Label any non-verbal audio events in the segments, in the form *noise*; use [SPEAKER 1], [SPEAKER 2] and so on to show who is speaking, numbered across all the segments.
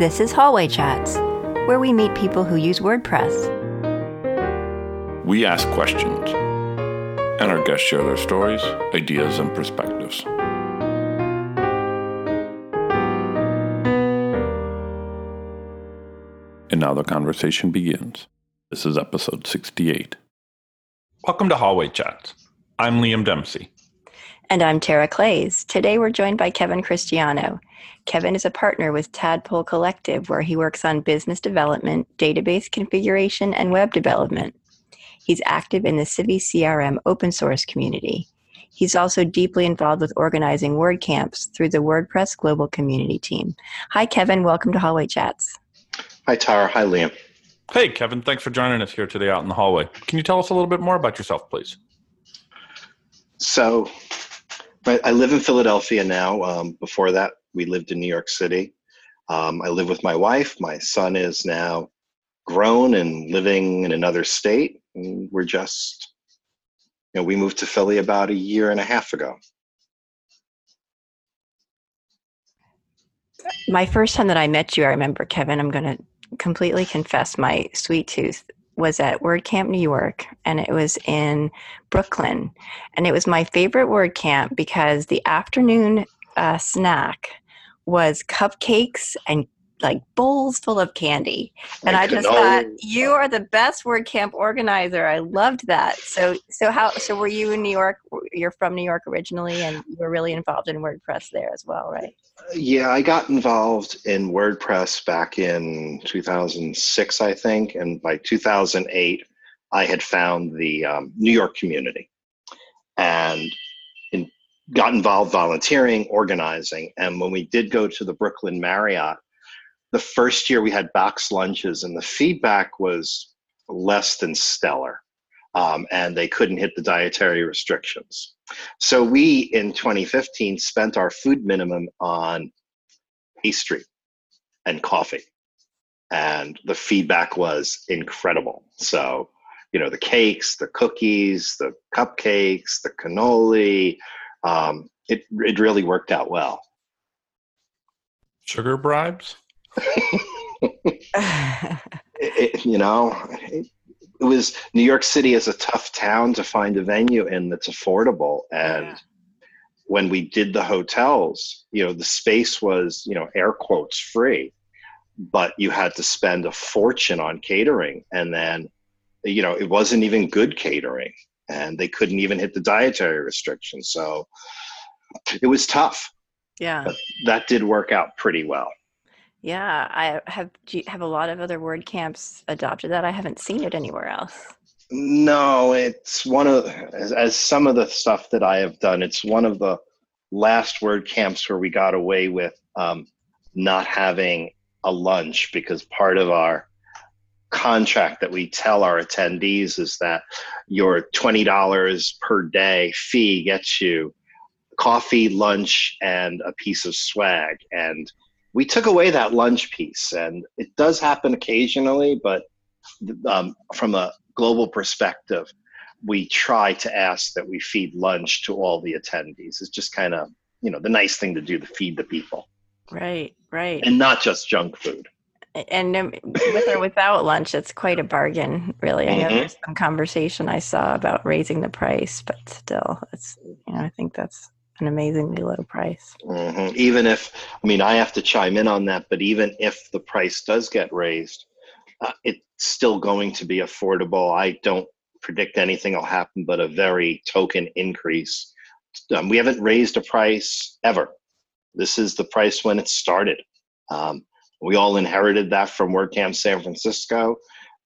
[SPEAKER 1] This is Hallway Chats, where we meet people who use WordPress.
[SPEAKER 2] We ask questions, and our guests share their stories, ideas, and perspectives. And now the conversation begins. This is episode 68. Welcome to Hallway Chats. I'm Liam Dempsey.
[SPEAKER 1] And I'm Tara Claeys. Today we're joined by Kevin Cristiano. Kevin is a partner with Tadpole Collective, where he works on business development, database configuration, and web development. He's active in the Civi CRM open source community. He's also deeply involved with organizing WordCamps through the WordPress Global Community Team. Hi, Kevin. Welcome to Hallway Chats.
[SPEAKER 3] Hi, Tara. Hi, Liam.
[SPEAKER 2] Hey, Kevin. Thanks for joining us here today out in the hallway. Can you tell us a little bit more about yourself, please?
[SPEAKER 3] So, I live in Philadelphia now. Um, before that, we lived in New York City. Um, I live with my wife. My son is now grown and living in another state. We're just, you know, we moved to Philly about a year and a half ago.
[SPEAKER 1] My first time that I met you, I remember, Kevin, I'm going to completely confess my sweet tooth was at WordCamp New York and it was in Brooklyn. And it was my favorite WordCamp because the afternoon uh, snack was cupcakes and like bowls full of candy. And I, I just thought you are the best WordCamp organizer. I loved that. So so how so were you in New York? You're from New York originally and you were really involved in WordPress there as well, right?
[SPEAKER 3] Yeah, I got involved in WordPress back in 2006, I think, and by 2008, I had found the um, New York community and in, got involved volunteering, organizing. And when we did go to the Brooklyn Marriott, the first year we had box lunches, and the feedback was less than stellar. Um, and they couldn't hit the dietary restrictions. So we in 2015 spent our food minimum on pastry and coffee. And the feedback was incredible. So, you know, the cakes, the cookies, the cupcakes, the cannoli, um, it, it really worked out well.
[SPEAKER 2] Sugar bribes?
[SPEAKER 3] It, it, you know, it, it was New York City is a tough town to find a venue in that's affordable. And yeah. when we did the hotels, you know, the space was, you know, air quotes free, but you had to spend a fortune on catering. And then, you know, it wasn't even good catering and they couldn't even hit the dietary restrictions. So it was tough.
[SPEAKER 1] Yeah.
[SPEAKER 3] But that did work out pretty well.
[SPEAKER 1] Yeah, I have have a lot of other WordCamps adopted that. I haven't seen it anywhere else.
[SPEAKER 3] No, it's one of as, as some of the stuff that I have done. It's one of the last WordCamps where we got away with um, not having a lunch because part of our contract that we tell our attendees is that your $20 per day fee gets you coffee, lunch, and a piece of swag. And we took away that lunch piece, and it does happen occasionally, but um, from a global perspective, we try to ask that we feed lunch to all the attendees. It's just kind of you know the nice thing to do to feed the people.
[SPEAKER 1] Right, right,
[SPEAKER 3] and not just junk food.
[SPEAKER 1] And with or without lunch, it's quite a bargain, really. I know mm-hmm. there's some conversation I saw about raising the price, but still, it's you know I think that's an amazingly low price.
[SPEAKER 3] Mm-hmm. Even if, I mean, I have to chime in on that, but even if the price does get raised, uh, it's still going to be affordable. I don't predict anything will happen but a very token increase. Um, we haven't raised a price ever. This is the price when it started. Um, we all inherited that from WordCamp San Francisco,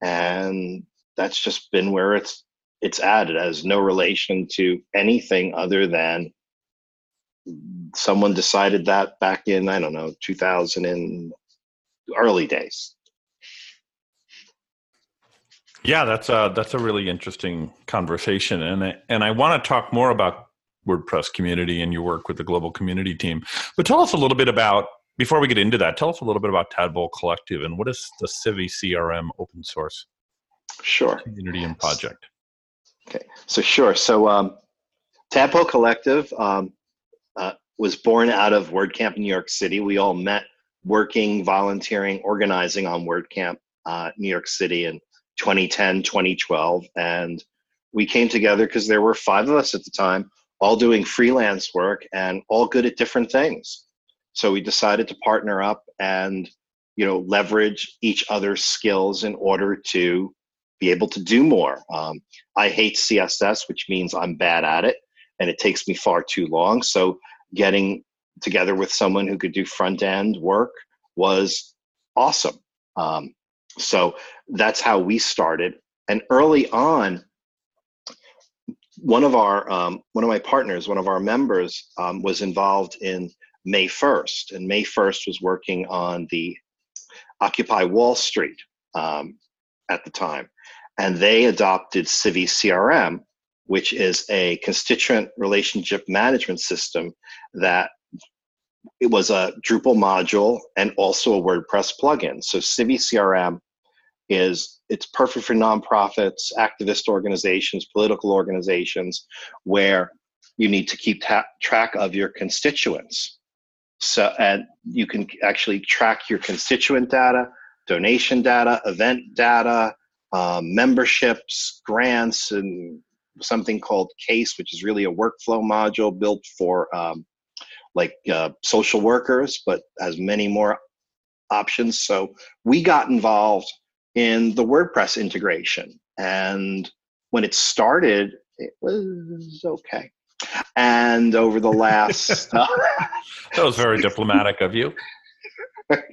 [SPEAKER 3] and that's just been where it's it's at. It has no relation to anything other than someone decided that back in I don't know 2000 in early days.
[SPEAKER 2] Yeah, that's a that's a really interesting conversation, and I, and I want to talk more about WordPress community and your work with the global community team. But tell us a little bit about before we get into that. Tell us a little bit about Tadpole Collective and what is the Civi CRM open source
[SPEAKER 3] sure
[SPEAKER 2] community and project.
[SPEAKER 3] Okay, so sure. So um, Tadpole Collective um, was born out of WordCamp New York City. We all met working, volunteering, organizing on WordCamp uh, New York City in 2010, 2012. And we came together because there were five of us at the time, all doing freelance work and all good at different things. So we decided to partner up and you know leverage each other's skills in order to be able to do more. Um, I hate CSS, which means I'm bad at it and it takes me far too long. So getting together with someone who could do front end work was awesome. Um, so that's how we started. And early on, one of our um, one of my partners, one of our members, um, was involved in May First, and May First was working on the Occupy Wall Street um, at the time, and they adopted Civi CRM, which is a constituent relationship management system that it was a Drupal module and also a WordPress plugin. So Civi CRM is it's perfect for nonprofits, activist organizations, political organizations, where you need to keep ta- track of your constituents. So, and you can actually track your constituent data, donation data, event data, um, memberships, grants, and something called Case, which is really a workflow module built for um, like uh, social workers, but has many more options. So we got involved in the WordPress integration. And when it started, it was okay. And over the last. *laughs* *laughs*
[SPEAKER 2] that was very diplomatic of you.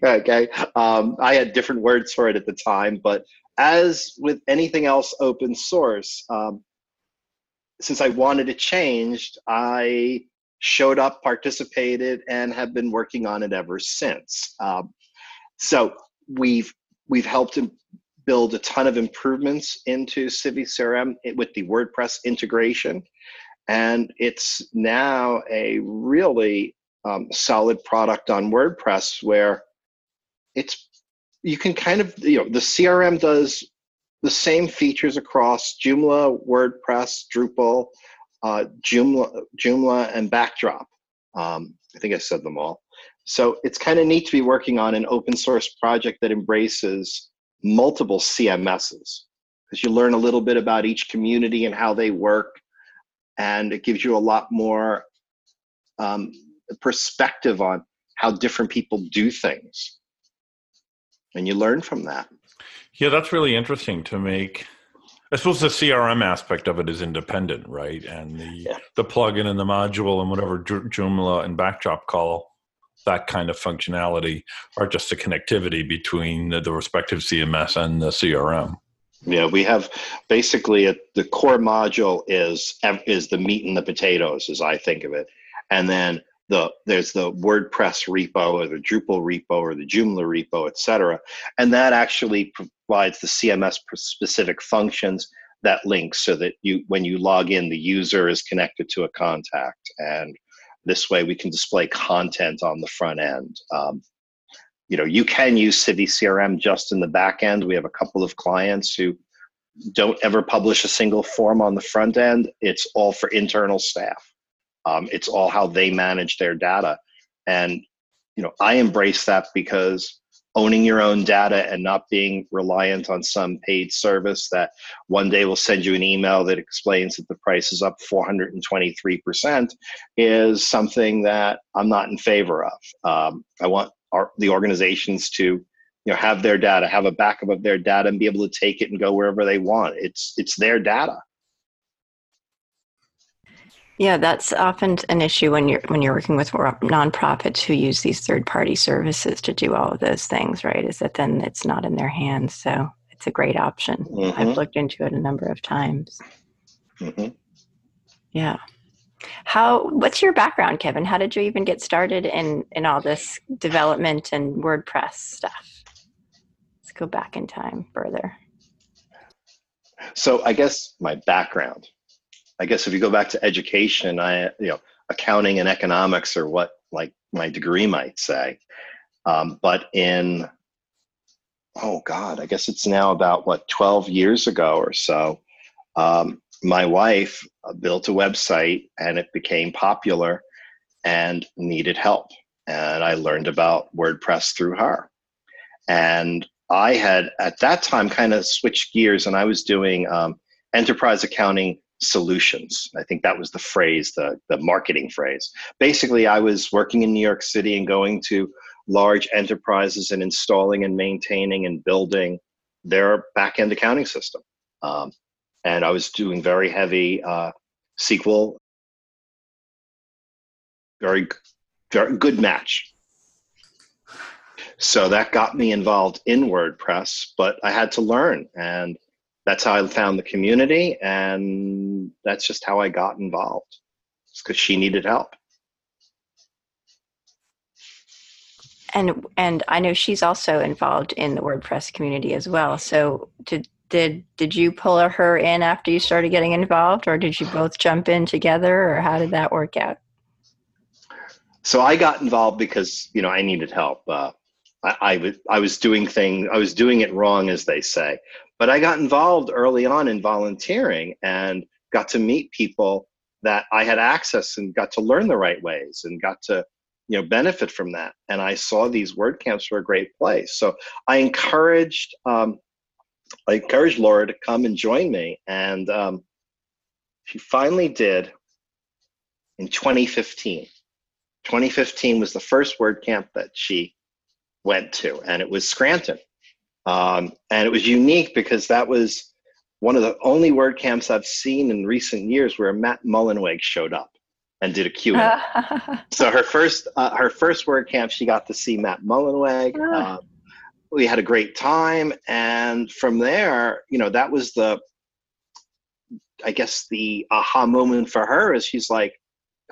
[SPEAKER 3] okay. Um, I had different words for it at the time, but as with anything else open source, um, since I wanted it changed, I showed up, participated, and have been working on it ever since. Um, so we've we've helped build a ton of improvements into Civi CRM with the WordPress integration. And it's now a really um, solid product on WordPress where it's you can kind of you know the CRM does the same features across Joomla, WordPress, Drupal, uh, Joomla, Joomla, and Backdrop. Um, I think I said them all. So it's kind of neat to be working on an open source project that embraces multiple CMSs because you learn a little bit about each community and how they work, and it gives you a lot more um, perspective on how different people do things, and you learn from that.
[SPEAKER 2] Yeah, that's really interesting to make. I suppose the CRM aspect of it is independent, right? And the yeah. the plugin and the module and whatever Joomla and Backdrop call that kind of functionality are just a connectivity between the, the respective CMS and the CRM.
[SPEAKER 3] Yeah, we have basically a, the core module is is the meat and the potatoes, as I think of it, and then the there's the WordPress repo or the Drupal repo or the Joomla repo, etc. And that actually provides the CMS specific functions that link so that you when you log in, the user is connected to a contact and this way we can display content on the front end. Um, you know, you can use Civi CRM just in the back end. We have a couple of clients who don't ever publish a single form on the front end. It's all for internal staff. Um, it's all how they manage their data. And, you know, I embrace that because owning your own data and not being reliant on some paid service that one day will send you an email that explains that the price is up 423% is something that I'm not in favor of. Um, I want our, the organizations to you know have their data have a backup of their data and be able to take it and go wherever they want it's it's their data
[SPEAKER 1] yeah, that's often an issue when you're when you're working with nonprofits who use these third party services to do all of those things, right? Is that then it's not in their hands. So it's a great option. Mm-hmm. I've looked into it a number of times. Mm-hmm. Yeah. How? What's your background, Kevin? How did you even get started in in all this development and WordPress stuff? Let's go back in time further.
[SPEAKER 3] So I guess my background I guess if you go back to education, I you know accounting and economics are what like my degree might say. Um, but in oh god, I guess it's now about what 12 years ago or so. Um, my wife uh, built a website and it became popular and needed help. and I learned about WordPress through her. And I had at that time kind of switched gears and I was doing um, enterprise accounting solutions. I think that was the phrase, the, the marketing phrase. Basically, I was working in New York City and going to large enterprises and installing and maintaining and building their back end accounting system. Um, and I was doing very heavy uh, SQL. Very, very good match. So that got me involved in WordPress, but I had to learn. And that's how I found the community. And that's just how I got involved because she needed help.
[SPEAKER 1] And and I know she's also involved in the WordPress community as well. So did did did you pull her in after you started getting involved, or did you both jump in together, or how did that work out?
[SPEAKER 3] So I got involved because you know I needed help. Uh, I, I, was I was doing things I was doing it wrong, as they say. But I got involved early on in volunteering and got to meet people that I had access and got to learn the right ways and got to you know benefit from that. And i saw these WordCamps were a great place. So i encouraged um, i encouraged laura to come and join me. And um, she finally did in 2015 2015 was the first WordCamp that she went to and it was scranton um, and it was unique because that was one of the only WordCamps i've seen in recent years where matt mullenweg showed up and did a Q&A. *laughs* so her first uh, her first WordCamp, she got to see Matt Mullenweg. Uh, we had a great time, and from there, you know, that was the, I guess the aha moment for her is she's like,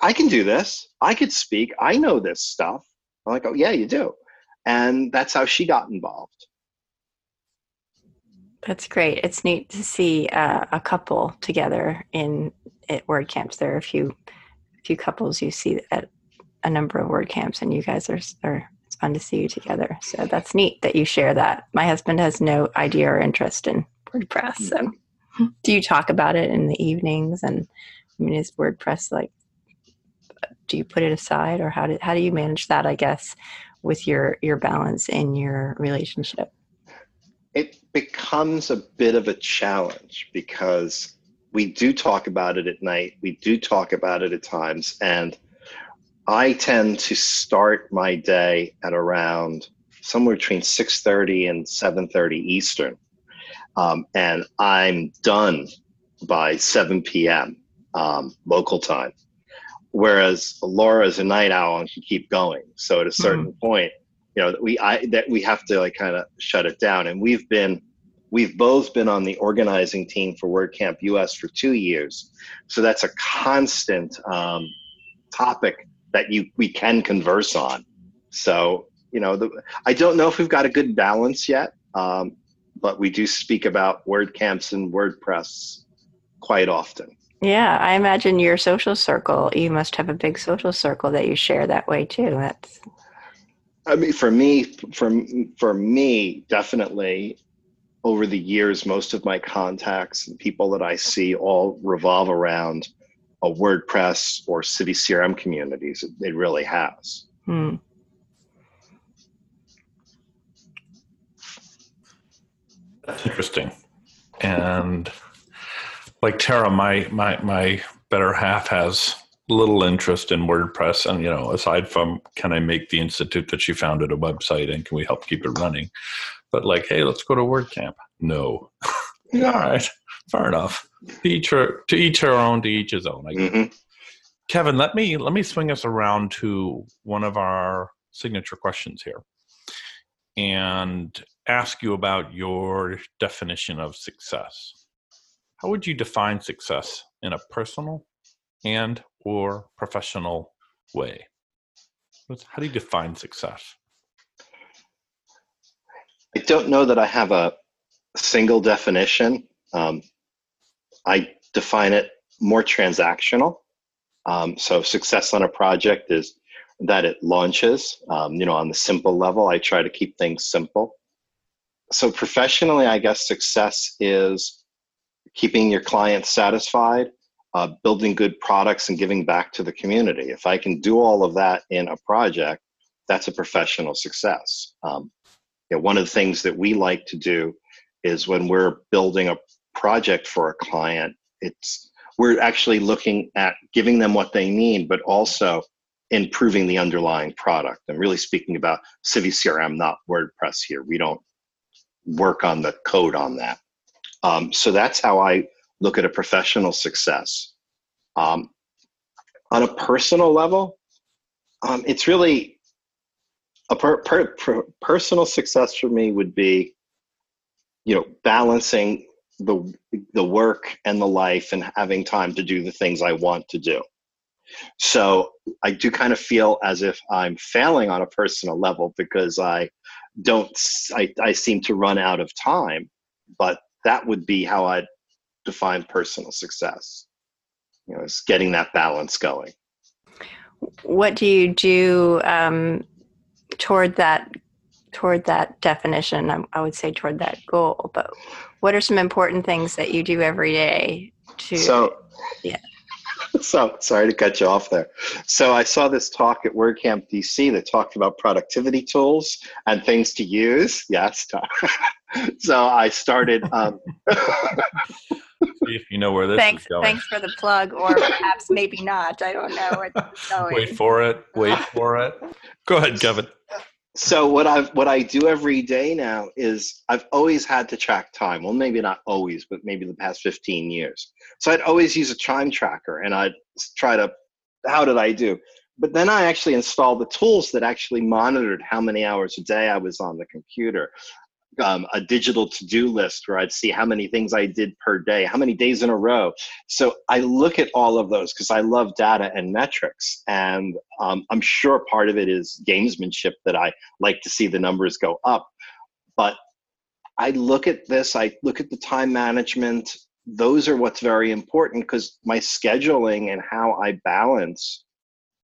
[SPEAKER 3] I can do this. I could speak. I know this stuff. I'm like, oh yeah, you do, and that's how she got involved.
[SPEAKER 1] That's great. It's neat to see uh, a couple together in at WordCamps. There are a few a few couples you see at a number of WordCamps, and you guys are, are it's fun to see you together. So that's neat that you share that. My husband has no idea or interest in WordPress. So *laughs* do you talk about it in the evenings? And I mean, is WordPress like? Do you put it aside, or how do how do you manage that? I guess with your your balance in your relationship.
[SPEAKER 3] Becomes a bit of a challenge because we do talk about it at night. We do talk about it at times. And I tend to start my day at around somewhere between 6.30 and 7.30 Eastern. Um, and I'm done by 7 p.m. Um, local time. Whereas Laura is a night owl and she keep going. So at a certain mm-hmm. point, you know, we I that we have to like kind of shut it down. And we've been We've both been on the organizing team for WordCamp US for two years. So that's a constant um, topic that you we can converse on. So, you know, the, I don't know if we've got a good balance yet, um, but we do speak about WordCamps and WordPress quite often.
[SPEAKER 1] Yeah, I imagine your social circle, you must have a big social circle that you share that way too. That's
[SPEAKER 3] I mean, for me, for for me, definitely, over the years, most of my contacts and people that I see all revolve around a WordPress or Civi CRM communities. It, it really has. Hmm.
[SPEAKER 2] That's interesting. And like Tara, my my my better half has little interest in WordPress, and you know, aside from can I make the institute that she founded a website and can we help keep it running? But like, hey, let's go to WordCamp. No. *laughs* All right, fair enough. To each her, to each her own, to each his own. Mm-hmm. Kevin, let me let me swing us around to one of our signature questions here, and ask you about your definition of success. How would you define success in a personal and or professional way? How do you define success?
[SPEAKER 3] I don't know that I have a single definition. Um, I define it more transactional. Um, so success on a project is that it launches. Um, you know, on the simple level, I try to keep things simple. So professionally, I guess success is keeping your clients satisfied, uh, building good products, and giving back to the community. If I can do all of that in a project, that's a professional success. Um, you know, one of the things that we like to do is when we're building a project for a client, it's we're actually looking at giving them what they need, but also improving the underlying product. I'm really speaking about Civi CRM, not WordPress here. We don't work on the code on that. Um, so that's how I look at a professional success. Um, on a personal level, um, it's really a per, per, per, personal success for me would be, you know, balancing the the work and the life and having time to do the things I want to do. So I do kind of feel as if I'm failing on a personal level because I don't I, I seem to run out of time. But that would be how I'd define personal success. You know, is getting that balance going.
[SPEAKER 1] What do you do um, toward that toward that definition? I, I would say toward that goal. But what are some important things that you do every day to?
[SPEAKER 3] So,
[SPEAKER 1] yeah. *laughs*
[SPEAKER 3] So sorry to cut you off there. So I saw this talk at WordCamp DC that talked about productivity tools and things to use. Yes. *laughs* so I started. Um, *laughs*
[SPEAKER 2] if you know where this
[SPEAKER 1] thanks,
[SPEAKER 2] is going.
[SPEAKER 1] Thanks for the plug, or perhaps maybe not. I don't know where *laughs* it's going.
[SPEAKER 2] Wait for it. Wait for it. Go ahead, Kevin.
[SPEAKER 3] So what I've what I do every day now is I've always had to track time. Well, maybe not always, but maybe the past 15 years. So I'd always use a time tracker and I'd try to how did I do? But then I actually installed the tools that actually monitored how many hours a day I was on the computer um, a digital to-do list where I'd see how many things I did per day, how many days in a row. So I look at all of those because I love data and metrics, and um, I'm sure part of it is gamesmanship that I like to see the numbers go up. But I look at this, I look at the time management. Those are what's very important because my scheduling and how I balance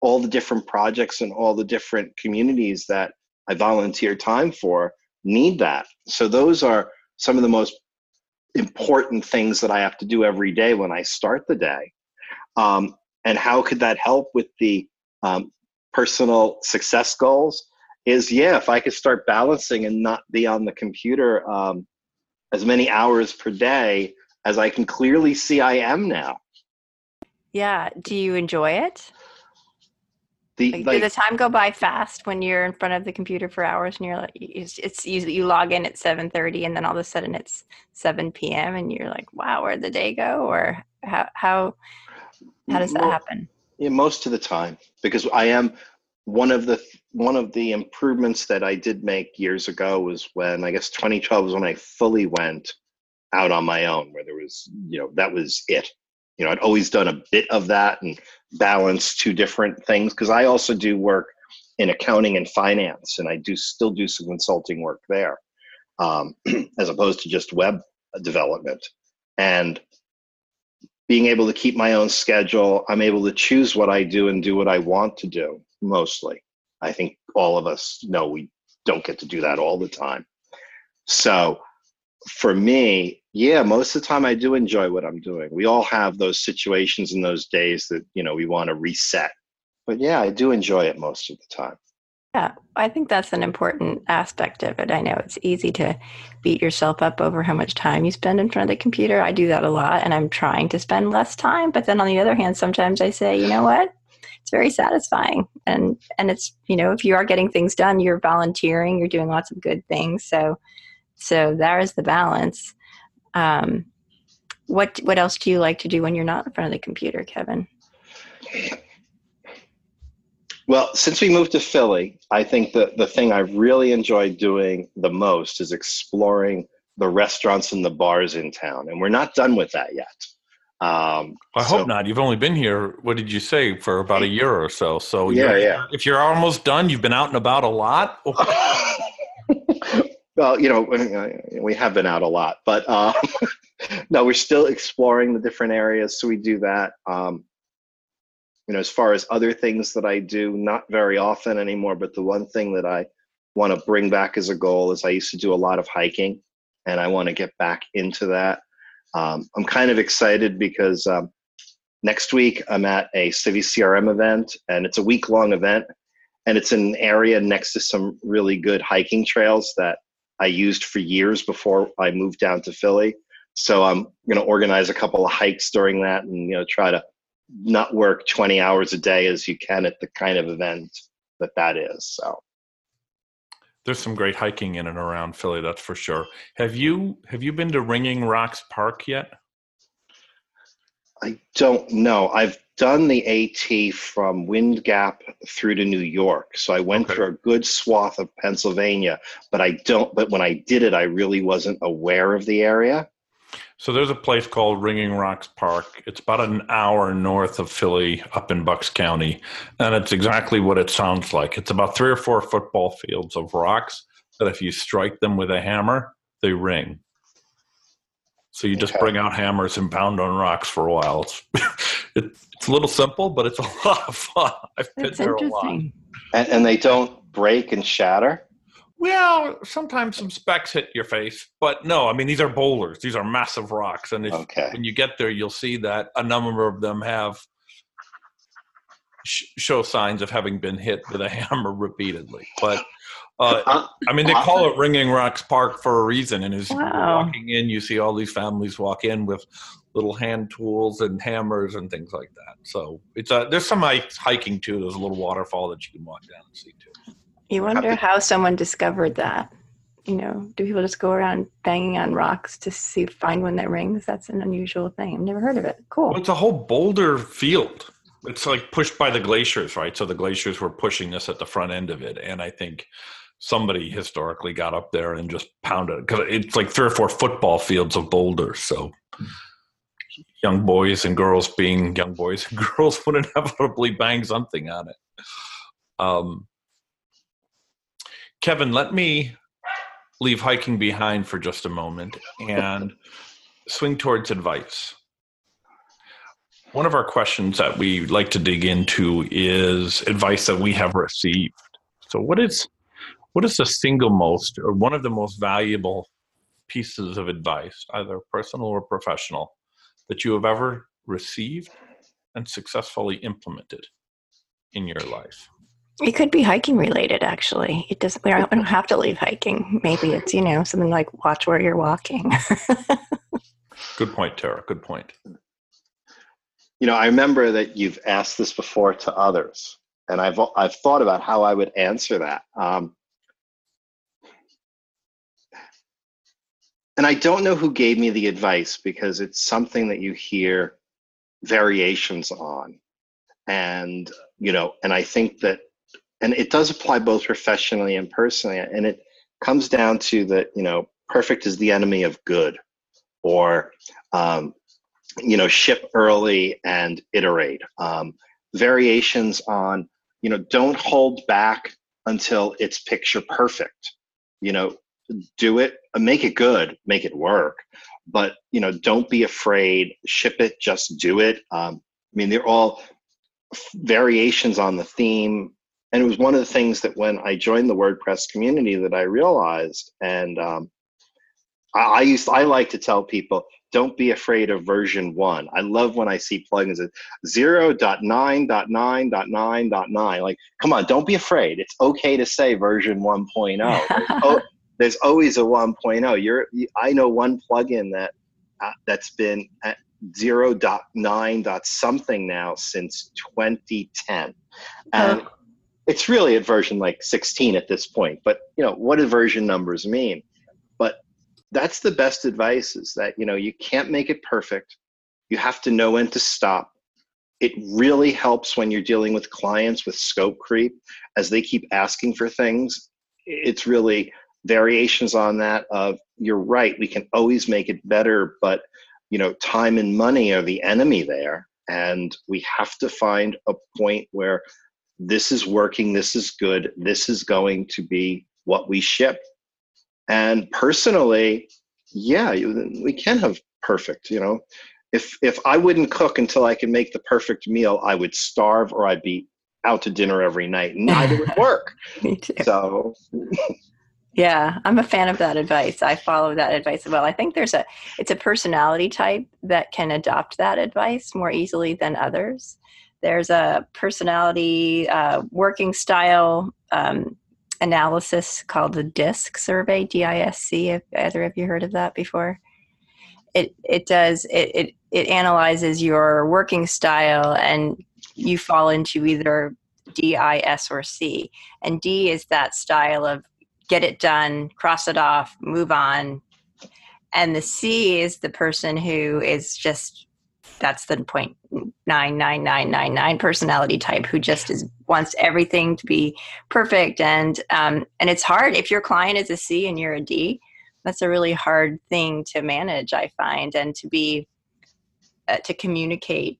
[SPEAKER 3] all the different projects and all the different communities that I volunteer time for need that. So those are some of the most important things that I have to do every day when I start the day. Um, and how could that help with the um, personal success goals? Is yeah, if I could start balancing and not be on the computer um, as many hours per day as I can clearly see I am now.
[SPEAKER 1] Yeah. Do you enjoy it?
[SPEAKER 3] The,
[SPEAKER 1] Like,
[SPEAKER 3] like,
[SPEAKER 1] does the time go by fast when you're in front of the computer for hours and you're like, it's, it's you, you log in at 7.30 and then all of a sudden it's 7 p.m. and you're like, wow, where'd the day go? Or how, how, how does that
[SPEAKER 3] Well,
[SPEAKER 1] happen?
[SPEAKER 3] Yeah, most of the time, because I am one of the one of the improvements that I did make years ago was when I guess 2012 was when I fully went out on my own, where there was you know that was it. You know, I'd always done a bit of that and balanced two different things because I also do work in accounting and finance, and I do still do some consulting work there, um, *clears throat* as opposed to just web development. And being able to keep my own schedule, I'm able to choose what I do and do what I want to do mostly. I think all of us know we don't get to do that all the time. So for me, yeah, most of the time I do enjoy what I'm doing. We all have those situations and those days that, you know, we want to reset. But yeah, I do enjoy it most of the time.
[SPEAKER 1] Yeah, I think that's an important aspect of it. I know it's easy to beat yourself up over how much time you spend in front of the computer. I do that a lot and I'm trying to spend less time. But then on the other hand, sometimes I say, you know what? It's very satisfying. And and it's, you know, if you are getting things done, you're volunteering, you're doing lots of good things. So so there is the balance. Um, what what else do you like to do when you're not in front of the computer, Kevin?
[SPEAKER 3] Well, since we moved to Philly, I think that the thing I've really enjoyed doing the most is exploring the restaurants and the bars in town. And we're not done with that yet. Um,
[SPEAKER 2] I
[SPEAKER 3] so-
[SPEAKER 2] hope not. You've only been here. What did you say for about a year or so? So
[SPEAKER 3] Yeah,
[SPEAKER 2] you're-
[SPEAKER 3] yeah.
[SPEAKER 2] If you're almost done, you've been out and about a lot. *laughs* *laughs*
[SPEAKER 3] well, you know, we have been out a lot, but um, *laughs* no, we're still exploring the different areas. So we do that. Um, you know, as far as other things that I do, not very often anymore, but the one thing that I want to bring back as a goal is I used to do a lot of hiking and I want to get back into that. Um, I'm kind of excited because um, next week I'm at a Civi CRM event and it's a week long event and it's an area next to some really good hiking trails that I used for years before I moved down to Philly. So I'm going to organize a couple of hikes during that, and you know try to not work 20 hours a day as you can at the kind of event that that is. So
[SPEAKER 2] there's some great hiking in and around Philly, that's for sure. Have you have you been to Ringing Rocks Park yet?
[SPEAKER 3] I don't know. I've done the AT from Wind Gap through to New York. So I went okay. through a good swath of Pennsylvania, but I don't but when I did it I really wasn't aware of the area.
[SPEAKER 2] So there's a place called Ringing Rocks Park. It's about an hour north of Philly, up in Bucks County, and it's exactly what it sounds like. It's about three or four football fields of rocks that, if you strike them with a hammer, they ring. So you just okay. bring out hammers and pound on rocks for a while. It's, *laughs* it, it's a little simple, but it's a *laughs* lot of fun. I've been That's there a lot. And,
[SPEAKER 3] and they don't break and shatter.
[SPEAKER 2] Well, sometimes some specks hit your face, but no, I mean these are boulders. These are massive rocks, and if, okay. when you get there, you'll see that a number of them have sh- show signs of having been hit with a *laughs* hammer repeatedly. But uh, uh, I mean, they call it Ringing Rocks Park for a reason, and as wow. you're walking in, you see all these families walk in with little hand tools and hammers and things like that. So it's a there's some hiking too. There's a little waterfall that you can walk down and see too.
[SPEAKER 1] You wonder how someone discovered that. You know, do people just go around banging on rocks to see find one that rings? That's an unusual thing. I've never heard of it. Cool.
[SPEAKER 2] Well, it's a whole boulder field. It's like pushed by the glaciers, right? So the glaciers were pushing this at the front end of it, and I think somebody historically got up there and just pounded because it's like three or four football fields of boulders. So young boys and girls, being young boys and *laughs* girls, would inevitably bang something on it. Um, Kevin, let me leave hiking behind for just a moment and swing towards advice. One of our questions that we like to dig into is advice that we have received. So, what is what is the single most or one of the most valuable pieces of advice, either personal or professional, that you have ever received and successfully implemented in your life?
[SPEAKER 1] It could be hiking related, actually. It doesn't. We don't have to leave hiking. Maybe it's you know something like watch where you're walking. *laughs*
[SPEAKER 2] Good point, Tara. Good point.
[SPEAKER 3] You know, I remember that you've asked this before to others, and I've I've thought about how I would answer that. Um, and I don't know who gave me the advice because it's something that you hear variations on, and you know, and I think that and it does apply both professionally and personally and it comes down to that you know perfect is the enemy of good. Or um, you know ship early and iterate. Um, variations on you know don't hold back until it's picture perfect. You know do it make it good make it work but you know don't be afraid ship it just do it um, i mean they're all variations on the theme and it was one of the things that when I joined the WordPress community that I realized, and um, I, I, used I like to tell people, don't be afraid of version one. I love when I see plugins at 0.9.9.9.9.9. Like, come on, don't be afraid. It's okay to say version 1.0. There's, oh, *laughs* there's always a 1.0. You're, I know one plugin that uh, that's been at 0.9. something now since 2010, and oh it's really at version like 16 at this point but you know what do version numbers mean? But that's the best advice is that you know you can't make it perfect. You have to know when to stop. It really helps when you're dealing with clients with scope creep as they keep asking for things. It's really variations on that of you're right we can always make it better but you know time and money are the enemy there and we have to find a point where this is working, this is good, this is going to be what we ship. And personally, yeah, we can have perfect, you know. If if I wouldn't cook until I can make the perfect meal, I would starve or I'd be out to dinner every night. Neither would *laughs* work.
[SPEAKER 1] Me too.
[SPEAKER 3] So *laughs*
[SPEAKER 1] yeah, I'm a fan of that advice. I follow that advice well. I think there's a it's a personality type that can adopt that advice more easily than others there's a personality uh, working style um, analysis called the DISC survey, D-I-S-C. Have either of you heard of that before? It it does it it, it analyzes your working style, and you fall into either D, I, S, or C. And D is that style of get it done, cross it off, move on. And the C is the person who is just that's the point nine nine nine nine nine personality type who just is wants everything to be perfect and um, and it's hard if your client is a C and you're a D. That's a really hard thing to manage, I find, and to be uh, to communicate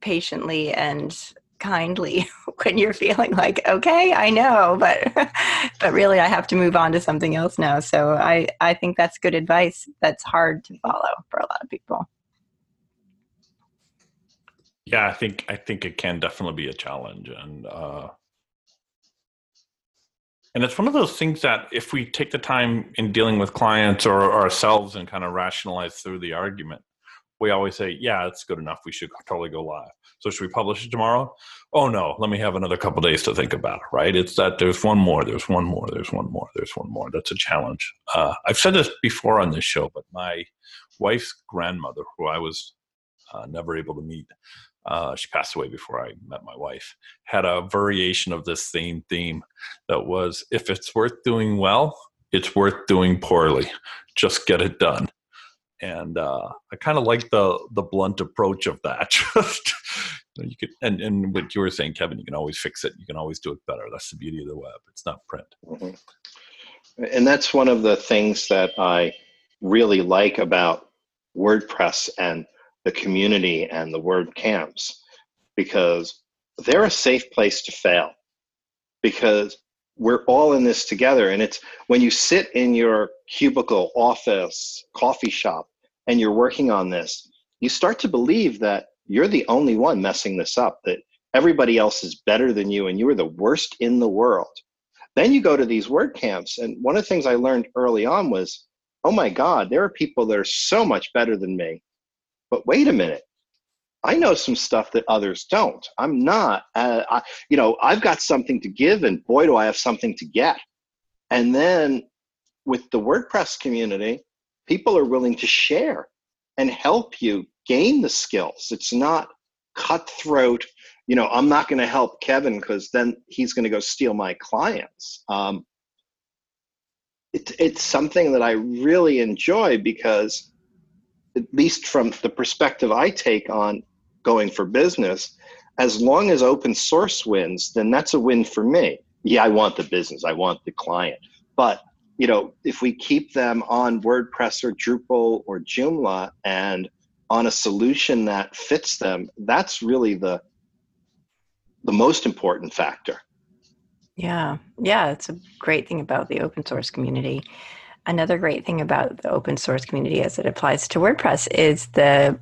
[SPEAKER 1] patiently and kindly *laughs* when you're feeling like okay i know but *laughs* but really i have to move on to something else now. So i i think that's good advice that's hard to follow for a lot of people.
[SPEAKER 2] Yeah i think i think it can definitely be a challenge and uh and it's one of those things that if we take the time in dealing with clients or ourselves and kind of rationalize through the argument we always say, yeah, it's good enough. We should totally go live. So should we publish it tomorrow? Oh no, let me have another couple days to think about it. Right? It's that there's one more, there's one more, there's one more, there's one more. That's a challenge. Uh, I've said this before on this show, but my wife's grandmother, who I was uh, never able to meet, uh, she passed away before I met my wife, had a variation of this same theme that was if it's worth doing well, it's worth doing poorly. Just get it done and uh, I kind of like the the blunt approach of that. *laughs* Just you could, and and what you were saying, Kevin, you can always fix it. You can always do it better. That's the beauty of the web. It's not print.
[SPEAKER 3] Mm-hmm. And that's one of the things that I really like about WordPress and the community and the word camps because they're a safe place to fail. Because we're all in this together. And it's when you sit in your cubicle, office, coffee shop, and you're working on this, you start to believe that you're the only one messing this up, that everybody else is better than you and you are the worst in the world. Then you go to these word camps. And one of the things I learned early on was, oh my God, there are people that are so much better than me. But wait a minute, I know some stuff that others don't. I'm not, uh, I, you know, I've got something to give, and boy, do I have something to get. And then with the WordPress community, people are willing to share and help you gain the skills. It's not cutthroat. You know, I'm not going to help Kevin because then he's going to go steal my clients. Um, it, it's something that I really enjoy because, at least from the perspective I take on going for business, as long as open source wins, then that's a win for me. Yeah, I want the business, I want the client. But you know, if we keep them on WordPress or Drupal or Joomla and on a solution that fits them, that's really the the most important factor.
[SPEAKER 1] Yeah, yeah, it's a great thing about the open source community. Another great thing about the open source community as it applies to WordPress is the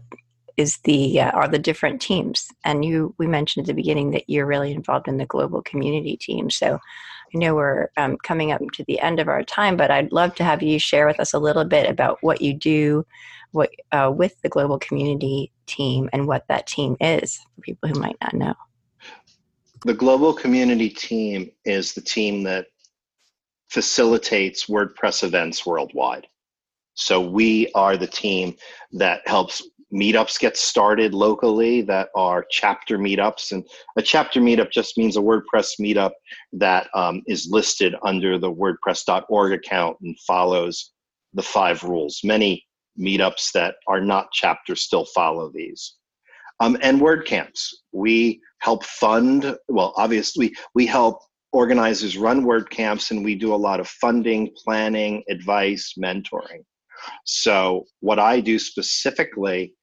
[SPEAKER 1] is the uh, are the different teams and you we mentioned at the beginning that you're really involved in the global community team so i know we're um, coming up to the end of our time but i'd love to have you share with us a little bit about what you do what uh, with the global community team and what that team is for people who might not know.
[SPEAKER 3] The global community team is the team that facilitates wordpress events worldwide. So we are the team that helps meetups get started locally that are chapter meetups. And a chapter meetup just means a WordPress meetup that um, is listed under the WordPress.org account and follows the five rules. Many meetups that are not chapters still follow these. Um, and WordCamps, we help fund, well, obviously, we help organizers run WordCamps and we do a lot of funding, planning, advice, mentoring. So, what I do specifically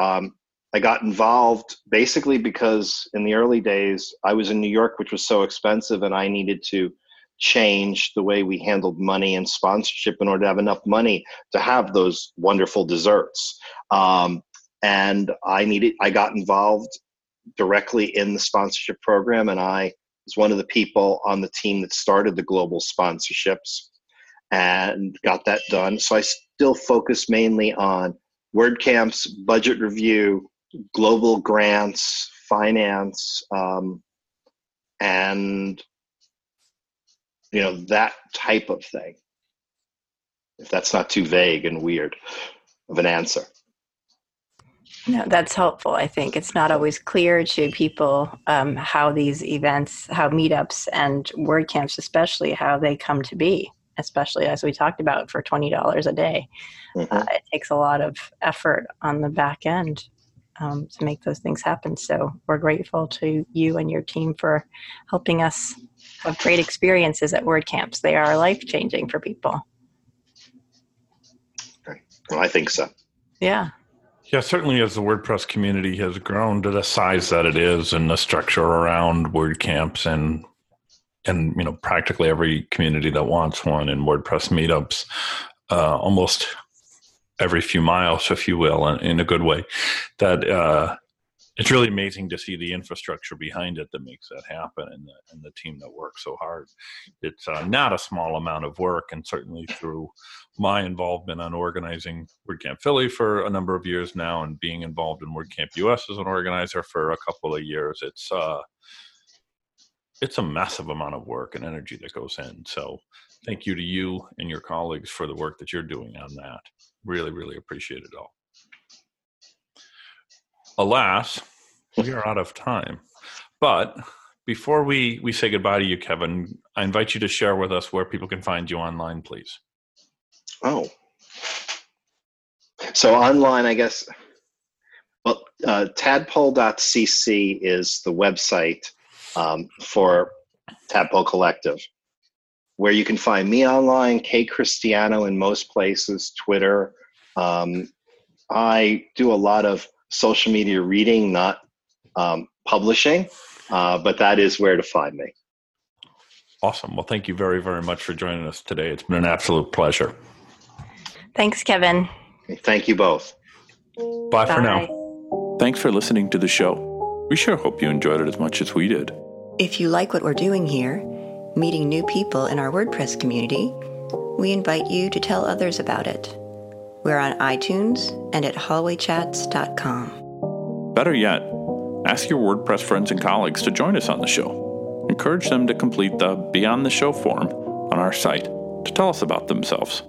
[SPEAKER 3] um, I got involved basically because in the early days I was in New York, which was so expensive, and I needed to change the way we handled money and sponsorship in order to have enough money to have those wonderful desserts. Um, and I needed, I got involved directly in the sponsorship program, and I was one of the people on the team that started the global sponsorships and got that done. So I still focus mainly on WordCamps, budget review, global grants, finance, um, and you know that type of thing. If that's not too vague and weird of an answer.
[SPEAKER 1] No, that's helpful. I think it's not always clear to people um, how these events, how meetups and WordCamps, especially how they come to be. Especially as we talked about for twenty dollars a day, mm-hmm. uh, it takes a lot of effort on the back end um, to make those things happen. So we're grateful to you and your team for helping us have great experiences at WordCamps. They are life changing for people.
[SPEAKER 3] Well, I think so.
[SPEAKER 1] Yeah.
[SPEAKER 2] Yeah, certainly as the WordPress community has grown to the size that it is and the structure around WordCamps and and you know practically every community that wants one in WordPress meetups, uh, almost every few miles, if you will, in, in a good way, that uh, it's really amazing to see the infrastructure behind it that makes that happen and the, and the team that works so hard. It's uh, not a small amount of work, and certainly through my involvement on organizing WordCamp Philly for a number of years now, and being involved in WordCamp US as an organizer for a couple of years, it's uh, it's a massive amount of work and energy that goes in. So, thank you to you and your colleagues for the work that you're doing on that. Really, really appreciate it all. Alas, we are out of time. But before we, we say goodbye to you, Kevin, I invite you to share with us where people can find you online, please.
[SPEAKER 3] Oh. So online, I guess, well, uh, tadpole.cc is the website um, for Tadpole Collective, where you can find me online, K Cristiano in most places, Twitter. Um, I do a lot of social media reading, not um, publishing, uh, but that is where to find me.
[SPEAKER 2] Awesome. Well, thank you very, very much for joining us today. It's been an absolute pleasure.
[SPEAKER 1] Thanks, Kevin.
[SPEAKER 3] Thank you both.
[SPEAKER 2] Bye, Bye. for now.
[SPEAKER 4] Thanks for listening to the show. We sure hope you enjoyed it as much as we did.
[SPEAKER 1] If you like what we're doing here, meeting new people in our WordPress community, we invite you to tell others about it. We're on iTunes and at hallwaychats.com.
[SPEAKER 4] Better yet, ask your WordPress friends and colleagues to join us on the show. Encourage them to complete the Be on the Show form on our site to tell us about themselves.